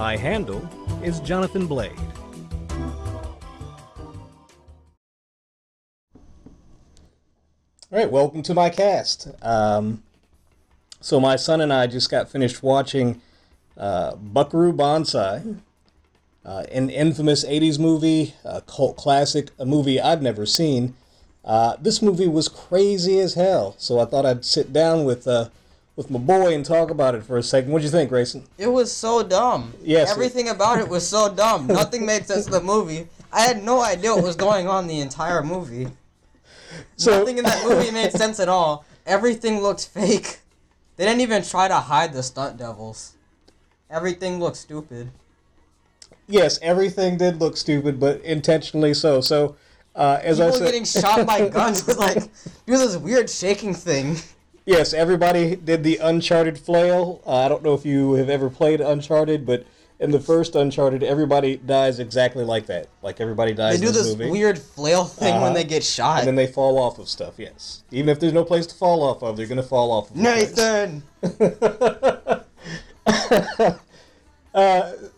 My handle is Jonathan Blade. All right, welcome to my cast. Um, so my son and I just got finished watching uh, Buckaroo Banzai, uh, an infamous '80s movie, a cult classic, a movie I've never seen. Uh, this movie was crazy as hell, so I thought I'd sit down with uh, with my boy and talk about it for a second. What'd you think, Grayson? It was so dumb. Yes. Everything about it was so dumb. Nothing made sense in the movie. I had no idea what was going on the entire movie. So- Nothing in that movie made sense at all. Everything looked fake. They didn't even try to hide the stunt devils. Everything looked stupid. Yes, everything did look stupid, but intentionally so. So, uh, as I People said, getting shot by guns was like do this weird shaking thing. Yes, everybody did the Uncharted flail. Uh, I don't know if you have ever played Uncharted, but in the first Uncharted, everybody dies exactly like that. Like everybody dies. They do this movie. weird flail thing Uh-huh. when they get shot. and then they fall off of stuff, yes. Even if there's no place to fall off of, they're going to fall off of. Nathan.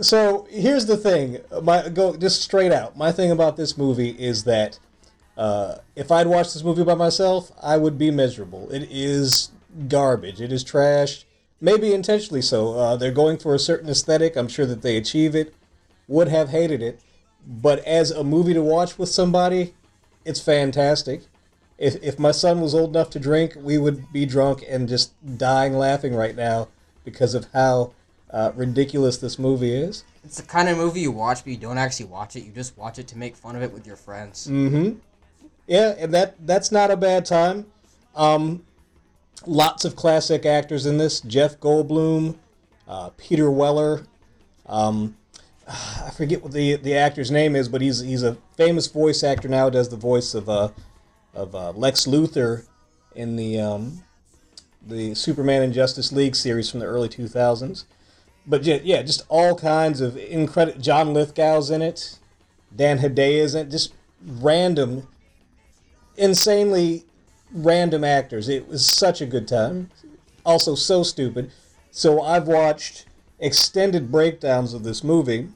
So here's the thing. My go just straight out. My thing about this movie is that uh, if I'd watched this movie by myself, I would be miserable. It is garbage. It is trash. Maybe intentionally so. Uh, they're going for a certain aesthetic. I'm sure that they achieve it. Would have hated it, but as a movie to watch with somebody, it's fantastic. If if my son was old enough to drink, we would be drunk and just dying laughing right now because of how uh, ridiculous this movie is. It's the kind of movie you watch, but you don't actually watch it. You just watch it to make fun of it with your friends. Mm. Yeah, and that that's not a bad time. Um, lots of classic actors in this: Jeff Goldblum, uh, Peter Weller. Um, I forget what the the actor's name is, but he's he's a famous voice actor now. Does the voice of uh, of uh, Lex Luthor in the um, the Superman and Justice League series from the early two thousands. But yeah, yeah, just all kinds of incredible. John Lithgow's in it. Dan Hedaya's in it. Just random insanely random actors. It was such a good time. Also, so stupid. So I've watched extended breakdowns of this movie,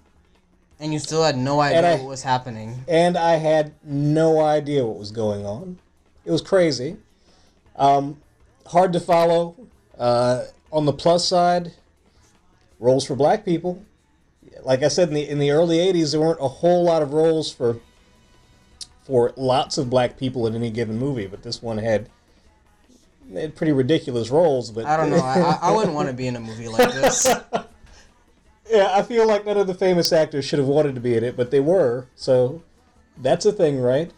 And you still had no idea I- what was happening. and I had no idea what was going on. It was crazy. Um, hard to follow. Uh, on the plus side, roles for black people. Like I said in the in the early '80s, there weren't a whole lot of roles for for lots of black people in any given movie, but this one had, had pretty ridiculous roles. But I don't know. I, I- wouldn't want to be in a movie like this. Yeah, I feel like none of the famous actors should have wanted to be in it, but they were. So that's a thing, right?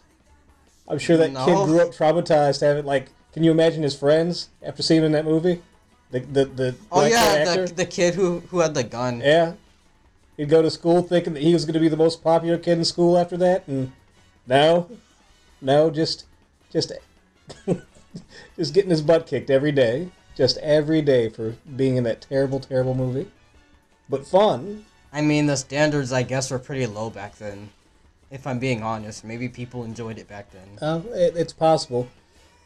I'm sure that No. kid grew up traumatized. Having like, can you imagine his friends after seeing him in that movie? The the the Oh yeah, actor? the, the kid who who had the gun. yeah. He'd go to school thinking that he was going to be the most popular kid in school after that, and no, no, just just just getting his butt kicked every day, just every day for being in that terrible, terrible movie. But fun. I mean, the standards I guess were pretty low back then. If I'm being honest, maybe people enjoyed it back then. Uh, it, it's possible.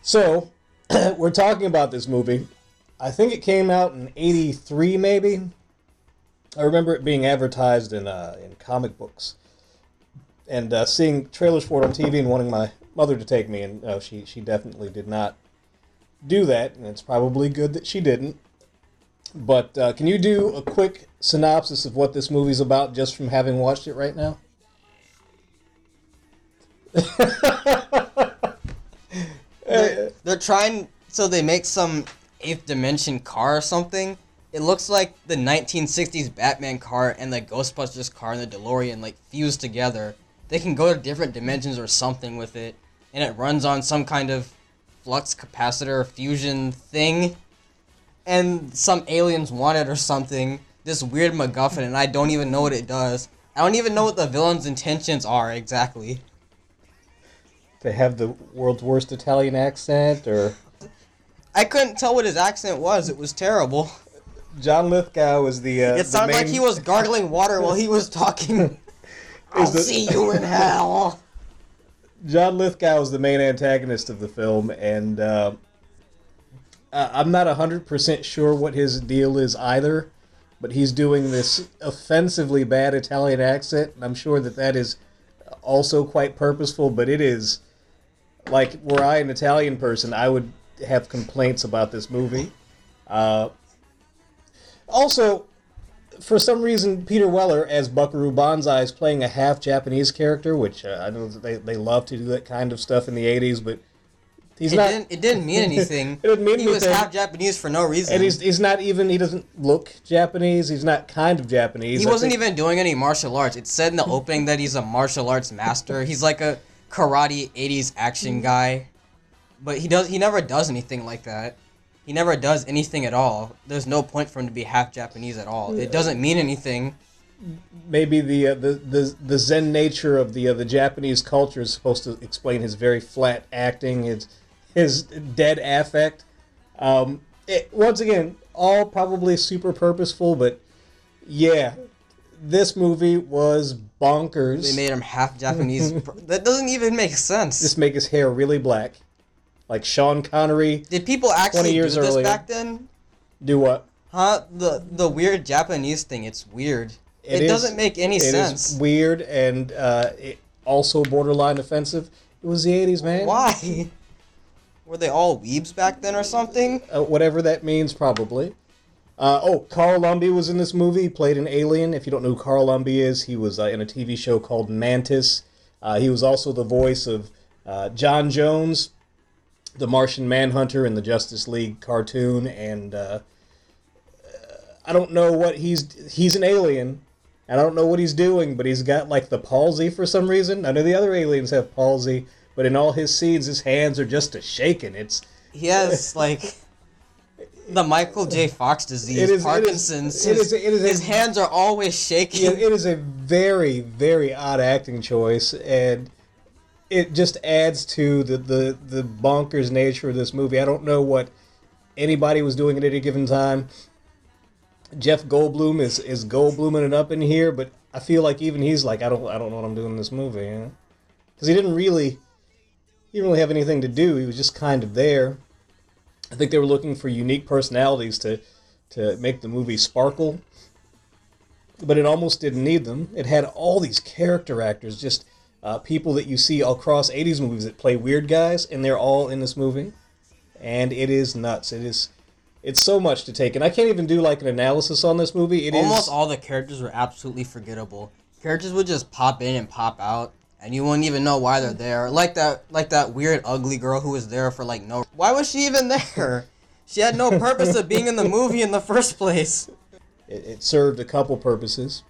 So, we're talking about this movie. I think it came out in '83, maybe. I remember it being advertised in uh, in comic books, and uh, seeing trailers for it on TV and wanting my mother to take me, and uh, she she definitely did not do that, and it's probably good that she didn't. But uh, can you do a quick synopsis of what this movie's about, just from having watched it right now? They're, they're trying, so they make some eighth dimension car or something. It looks like the 1960s Batman car and the Ghostbusters car and the DeLorean like fused together. They can go to different dimensions or something with it, and it runs on some kind of flux capacitor fusion thing. And some aliens want it or something. This weird MacGuffin, and I don't even know what it does. I don't even know what the villain's intentions are exactly. To have the world's worst Italian accent, or I couldn't tell what his accent was. It was terrible. John Lithgow was the. Uh, It sounded like he was gargling water while he was talking. I'll the- see you in hell. John Lithgow is the main antagonist of the film, and uh, I'm not hundred percent sure what his deal is either. but he's doing this offensively bad Italian accent, and I'm sure that that is also quite purposeful. But it is like were I an Italian person, I would have complaints about this movie. Uh, also, for some reason, Peter Weller as Buckaroo Banzai is playing a half Japanese character, which uh, I know that they, they love to do that kind of stuff in the 80s, but he's It not. didn't. It didn't mean anything. It didn't mean he was half Japanese for no reason. And he's, he's not even, he doesn't look Japanese. He's not kind of Japanese. he I wasn't think- even doing any martial arts. It said in the opening that he's a martial arts master. He's like a karate '80s action guy, but he does. He never does anything like that. He never does anything at all. There's no point for him to be half Japanese at all. It doesn't mean anything. maybe the uh, the, the the Zen nature of the uh, the Japanese culture is supposed to explain his very flat acting, his his dead affect. Um, it, once again, all probably super purposeful, but yeah, this movie was bonkers. They made him half Japanese. that doesn't even make sense. Just make his hair really black, like Sean Connery. Did people actually do years this earlier. back then? Do what? Huh? The the weird Japanese thing. It's weird. It, is- doesn't make any it is sense. weird and uh, it also borderline offensive. It was the '80s, man. Why? Were they all weebs back then or something? uh, whatever that means, probably. Uh, oh, Carl Lumbly was in this movie. He played an alien. If you don't know who Carl Lumbly is, he was uh, in a TV show called Mantis. Uh, he was also the voice of uh, John Jones, the Martian Manhunter in the Justice League cartoon, and uh, I don't know what he's he's an alien. and I don't know what he's doing, but he's got like the palsy for some reason. I know the other aliens have palsy, but in all his scenes, his hands are just a shaking. It's He has like the Michael J. Fox disease, is- it is- Parkinson's. it his, is- it is a- his hands are always shaking. It is a very, very odd acting choice, and it just adds to the, the, the bonkers nature of this movie. I don't know what anybody was doing at any given time. Jeff Goldblum is is Goldbluming it up in here, but I feel like even he's like, I don't I don't know what I'm doing in this movie? Because he didn't really he didn't really have anything to do. He was just kind of there. I think they were looking for unique personalities to to make the movie sparkle but it almost didn't need them. It had all these character actors, just uh, people that you see across 80s movies that play weird guys, and they're all in this movie. And it is nuts. It is, it's so much to take. And I can't even do like an analysis on this movie. It is Almost all the characters were absolutely forgettable. Characters would just pop in and pop out, and you wouldn't even know why they're there. Like that, like that weird ugly girl who was there for like no. Why was she even there? She had no purpose of being in the movie in the first place. it, it served a couple purposes.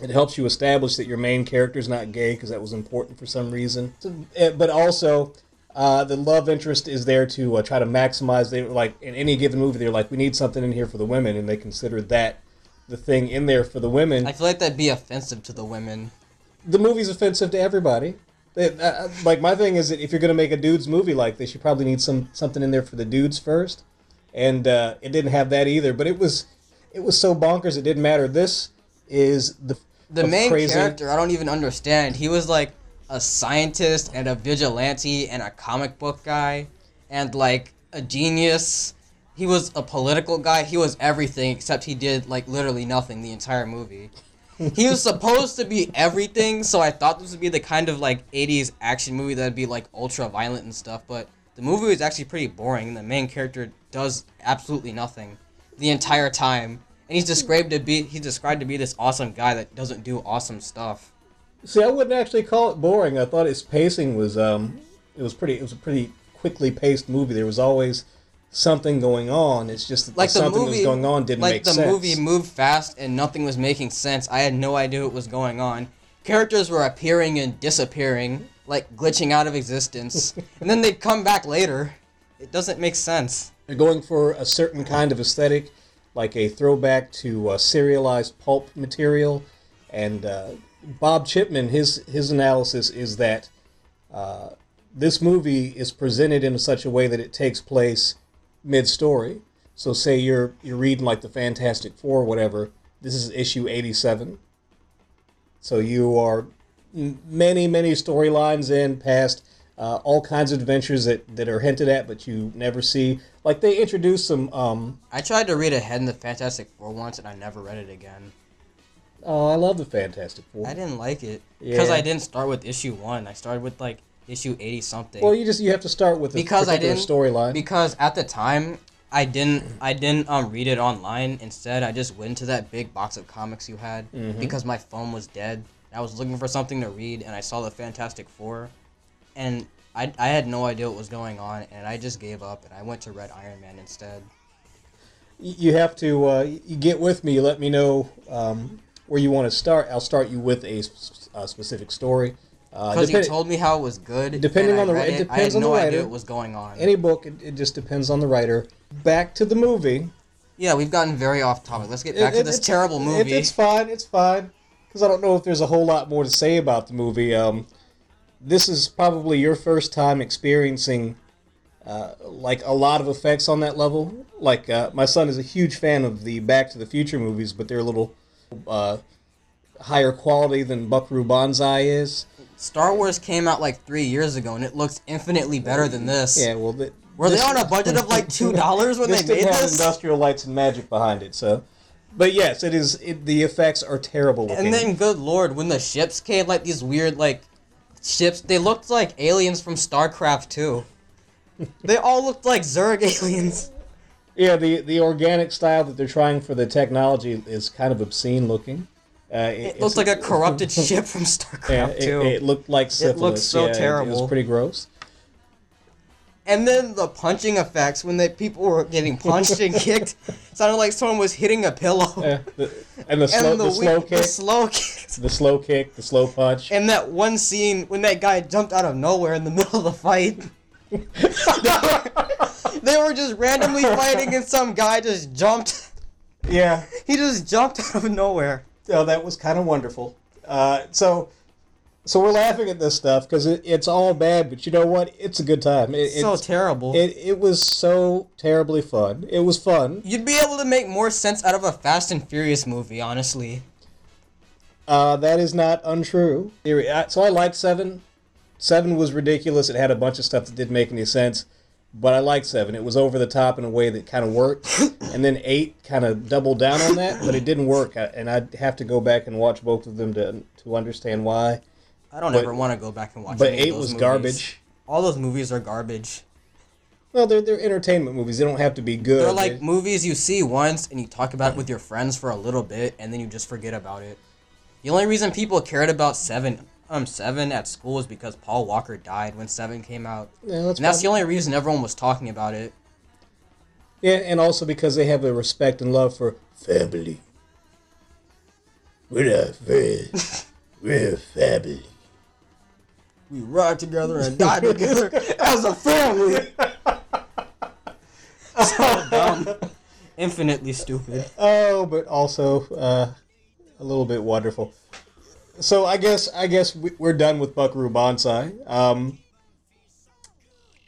It helps you establish that your main character is not gay because that was important for some reason. So, eh, but also, uh, the love interest is there to uh, try to maximize. They like in any given movie, they're like, we need something in here for the women, and they consider that the thing in there for the women. I feel like that'd be offensive to the women. the movie's offensive to everybody. It, uh, like my thing is that if you're gonna make a dudes movie like this, you probably need some something in there for the dudes first, and uh, it didn't have that either. But it was it was so bonkers it didn't matter. This is the The main crazy- character, I don't even understand. He was like a scientist and a vigilante and a comic book guy and like a genius. He was a political guy. He was everything except he did like literally nothing the entire movie. he was supposed to be everything, so I thought this would be the kind of like 80s action movie that'd be like ultra violent and stuff, but the movie was actually pretty boring. The main character does absolutely nothing the entire time. And he's described to be he's described to be this awesome guy that doesn't do awesome stuff. See, I wouldn't actually call it boring. I thought its pacing was um, it was pretty. It was a pretty quickly paced movie. There was always something going on. It's just that Like the something movie that was going on didn't like make sense. Like the movie moved fast and nothing was making sense. I had no idea what was going on. Characters were appearing and disappearing, like glitching out of existence. and then they'd come back later. It doesn't make sense. They're going for a certain kind of aesthetic, like a throwback to uh, serialized pulp material. And uh, Bob Chipman, his his analysis is that uh, this movie is presented in such a way that it takes place mid-story. So, say you're you're reading like the Fantastic Four, or whatever. This is issue eighty-seven. So you are many many storylines in past uh, all kinds of adventures that, that are hinted at but you never see. Like they introduced some. Um, I tried to read ahead in the Fantastic Four once, and I never read it again. oh, I love the Fantastic Four. I didn't like it because I didn't start with issue one. I started with like issue eighty something. Well, you just you have to start with a because I didn't storyline. because at the time I didn't I didn't um read it online. Instead, I just went to that big box of comics you had Mm-hmm. because my phone was dead. I was looking for something to read, and I saw the Fantastic Four, and I I had no idea what was going on, and I just gave up, and I went to read Iron Man instead. You have to uh, you get with me. You let me know um, where you want to start. I'll start you with a specific story. Uh, Because you depend- told me how it was good. Depending on the- it it, I had depends on no the idea writer. what was going on. any book, it, it just depends on the writer. Back to the movie. yeah, we've gotten very off topic. Let's get It- back to this terrible it- movie. it's fine. It's fine. Because I don't know if there's a whole lot more to say about the movie. Um, this is probably your first time experiencing uh, like a lot of effects on that level. Like uh, my son is a huge fan of the Back to the Future movies, but they're a little uh, higher quality than Buckaroo Banzai is. Star Wars came out like three years ago, and it looks infinitely better than this. Yeah, well, the, Were this- they on a budget of like two dollars when they made didn't this? industrial lights and magic behind it, so. But yes, it is. It, the effects are terrible looking. And then, good lord, when the ships came, like these weird like ships, they looked like aliens from StarCraft 2. they all looked like Zerg aliens. Yeah, the the organic style that they're trying for the technology is kind of obscene looking. Uh, It looked like a corrupted ship from StarCraft it, 2. it looked like syphilis. so yeah, It, it was pretty gross. And then the punching effects when the people were getting punched and kicked sounded like someone was hitting a pillow. Yeah, the, and the slow, and the, the, slow kick, the slow kick. the slow kick, the slow punch. And that one scene when that guy jumped out of nowhere in the middle of the fight. they were just randomly fighting and some guy just jumped. yeah, He just jumped out of nowhere. oh, that was kind of wonderful. Uh, so, so we're laughing at this stuff because it, it's all bad, but you know what? It's a good time. It, so terrible. it it was so terribly fun. It was fun. You'd be able to make more sense out of a Fast and Furious movie, honestly. Uh, that is not untrue. So I liked seven. Seven was ridiculous. It had a bunch of stuff that didn't make any sense, but I liked seven. It was over the top in a way that kind of worked. and then eight kind of doubled down on that, but it didn't work. And I'd have to go back and watch both of them to to understand why. I don't But- ever want to go back and watch. But any of eight those was movies. garbage. All those movies are garbage. Well, they're they're entertainment movies. They don't have to be good. They're like They- movies you see once and you talk about it with your friends for a little bit and then you just forget about it. The only reason people cared about Seven, um, Seven at school is because Paul Walker died when Seven came out, yeah, that's and that's the only reason everyone was talking about it. Yeah, and also because they have a respect and love for family. We're not friends. We're a family. We ride together and die together as a family. so dumb, infinitely stupid. Oh, but also uh, a little bit wonderful. So I guess I guess we- we're done with Buckaroo Banzai. Um,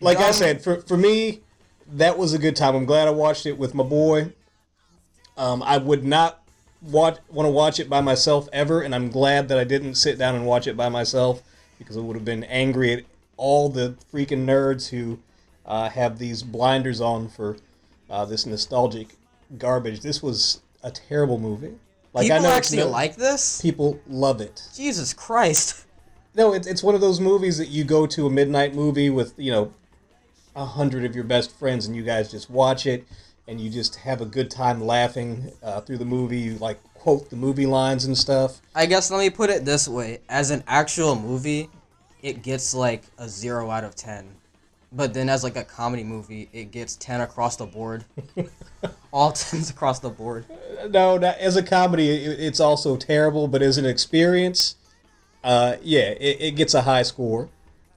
like I said, for for me, that was a good time. I'm glad I watched it with my boy. Um, I would not watch want to watch it by myself ever, and I'm glad that I didn't sit down and watch it by myself because I would have been angry at all the freaking nerds who uh, have these blinders on for uh, this nostalgic garbage. This was a terrible movie. Like People it's actually no- like this? people love it. Jesus Christ. No, it's it's one of those movies that you go to a midnight movie with you know a hundred of your best friends, and you guys just watch it, and you just have a good time laughing uh, through the movie. You like quote the movie lines and stuff. I guess let me put it this way: as an actual movie, it gets like a zero out of ten, but then as like a comedy movie, it gets ten across the board. All tens across the board. No, not, as a comedy, it, it's also terrible, but as an experience, uh, yeah, it, it gets a high score.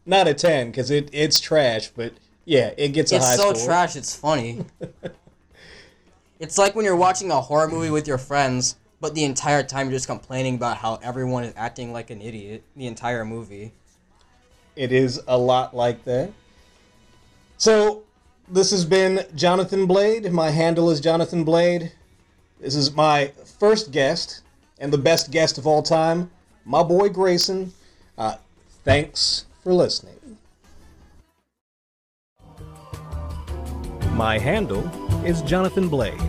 Not a ten because it it's trash, but yeah, it gets a high It's so trash, it's funny. it's like when you're watching a horror movie with your friends, but the entire time you're just complaining about how everyone is acting like an idiot the entire movie. It is a lot like that. So, this has been Jonathan Blade. My handle is Jonathan Blade. This is my first guest and the best guest of all time, my boy Grayson. Uh, thanks for listening. My handle is Jonathan Blade.